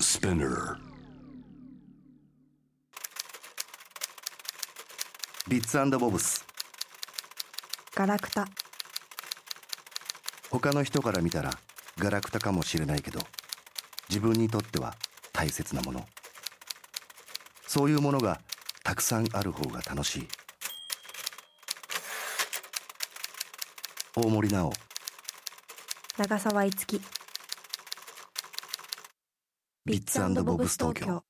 Spinner. ビッツボブスガラクタ。他の人から見たらガラクタかもしれないけど自分にとっては大切なもの。そういうものがたくさんある方が楽しい。大森直長澤いつきビッツボブス東京。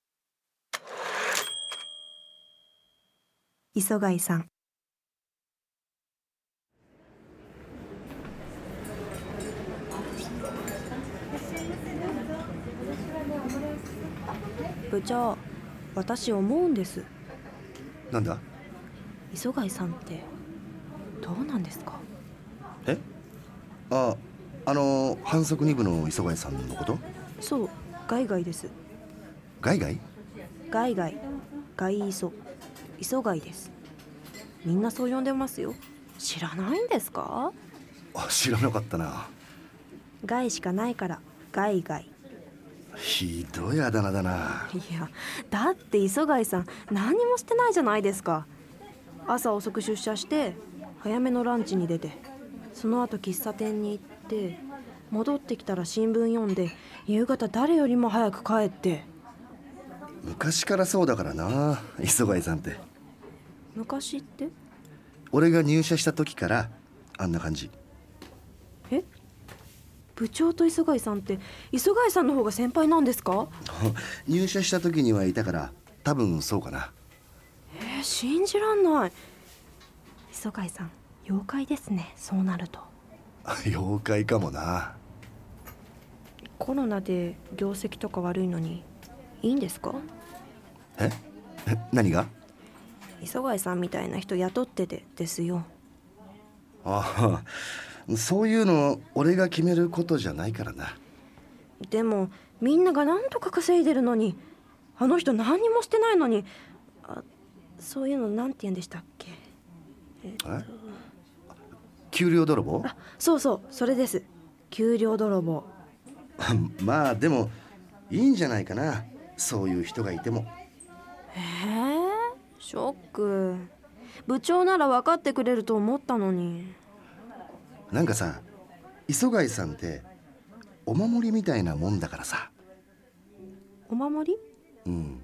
磯貝さん。部長私思うんです。なんだ？磯貝さんってどうなんですか？え？ああの反則二部の磯貝さんのこと？そうガイガイです。ガイガイガイガイガイ磯磯貝です。みんなそう呼んでますよ。知らないんですか？あ知らなかったな。ガイしかないから。ガイガイひどいあだ名だな。いやだって磯貝さん何にもしてないじゃないですか。朝遅く出社して早めのランチに出てその後喫茶店に行って戻ってきたら新聞読んで夕方誰よりも早く帰って。昔からそうだからな磯貝さんって。昔って？俺が入社した時からあんな感じ。え？部長と磯貝さんって磯貝さんの方が先輩なんですか？入社した時にはいたから多分そうかな。えー信じらんない。磯貝さん妖怪ですねそうなると 妖怪かもな。コロナで業績とか悪いのにいいんですか？え？え何が？磯貝さんみたいな人雇っててですよ。ああそういうの俺が決めることじゃないからな。でもみんなが何とか稼いでるのにあの人何にもしてないのにあそういうのなんて言うんでしたっけ？え？給料泥棒？あそうそうそれです。給料泥棒。まあでもいいんじゃないかな。そういう人がいても。えー、ショック。部長なら分かってくれると思ったのに。なんかさ磯貝さんってお守りみたいなもんだからさ。お守り？うん。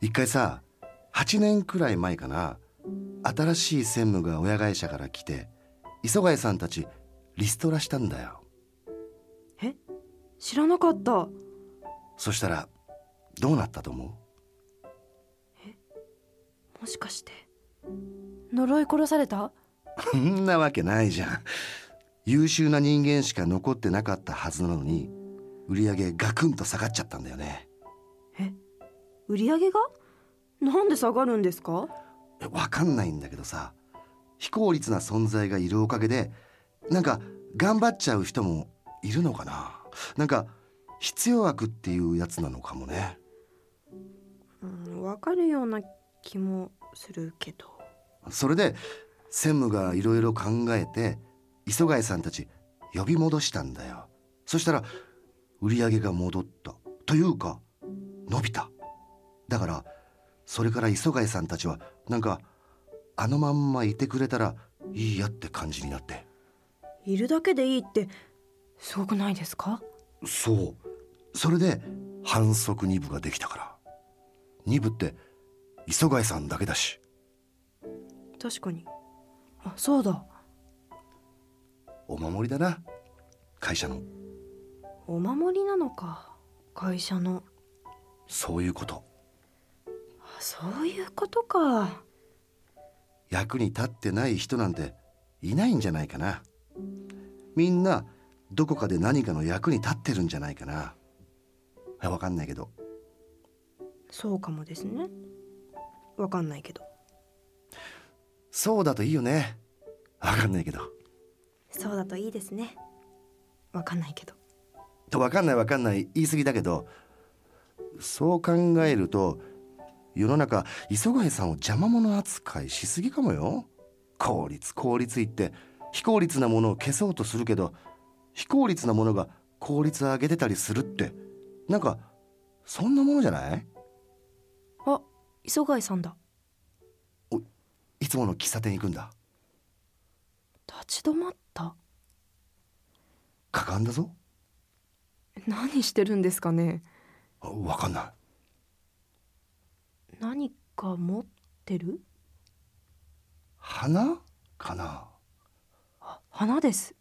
一回さ8年くらい前かな。新しい専務が親会社から来て磯貝さんたちリストラしたんだよ。え？知らなかった。そしたらどうなったと思もしかして呪い殺された？うそんなわけないじゃん。優秀な人間しか残ってなかったはずなのに売り上げガクンと下がっちゃったんだよね。え？売り上げが？なんで下がるんですか？え？わかんないんだけどさ非効率な存在がいるおかげでなんか頑張っちゃう人もいるのかな。なんか必要悪っていうやつなのかもね。うん分かるような気もするけど。それで専務がいろいろ考えて磯貝さんたち呼び戻したんだよ。そしたら売り上げが戻った。というか伸びた。だからそれから磯貝さんたちはなんかあのまんまいてくれたらいいやって感じになって。いるだけでいいってすごくないですか？そう。それで反則2部ができたから。2部って磯貝さんだけだし。確かに。あそうだ。お守りだな。会社の。お守りなのか。会社の。そういうこと。あそういうことか役に立ってない人なんていないんじゃないかな。みんなどこかで何かの役に立ってるんじゃないかな。わかんないけど。そうかもですね。わかんないけど。そうだといいよね。わかんないけど。そうだといいですね。わかんないけど。とわかんないわかんない言い過ぎだけどそう考えると世の中磯貝さんを邪魔者扱いしすぎかもよ。効率効率言って非効率なものを消そうとするけど非効率なものが効率上げてたりするってなんかそんなものじゃない？あ磯貝さんだ。いつもの喫茶店行くんだ。立ち止まった。かかんだぞ。何してるんですかね。あわかんない何か持ってる？花？かな？あ花です。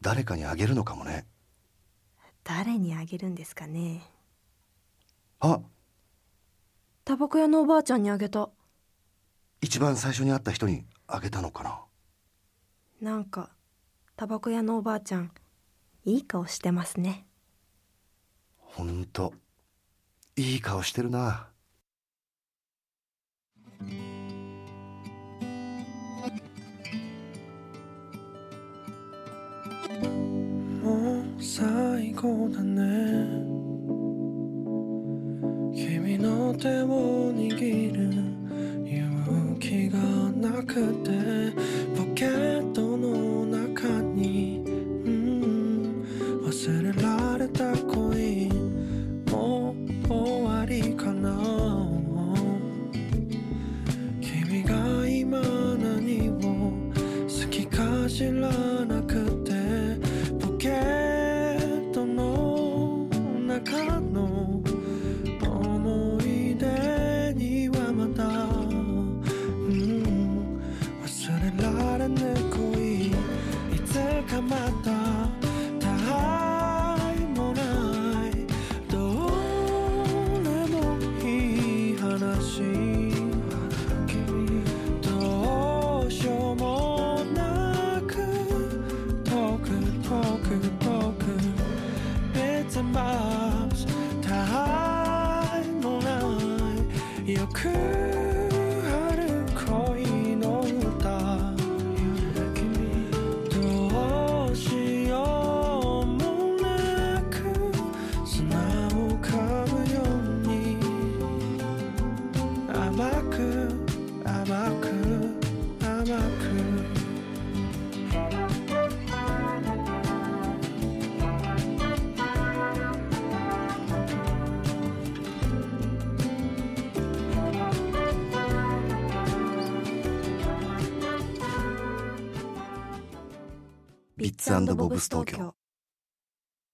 誰かにあげるのかもね。誰にあげるんですかね？あ。タバコ屋のおばあちゃんにあげた。一番最初に会った人にあげたのかな。なんかタバコ屋のおばあちゃんいい顔してますね。ほんといい顔してるな。もう最後だね。君の手を握る勇気がなくて。ポケッり他ビッツボブス東京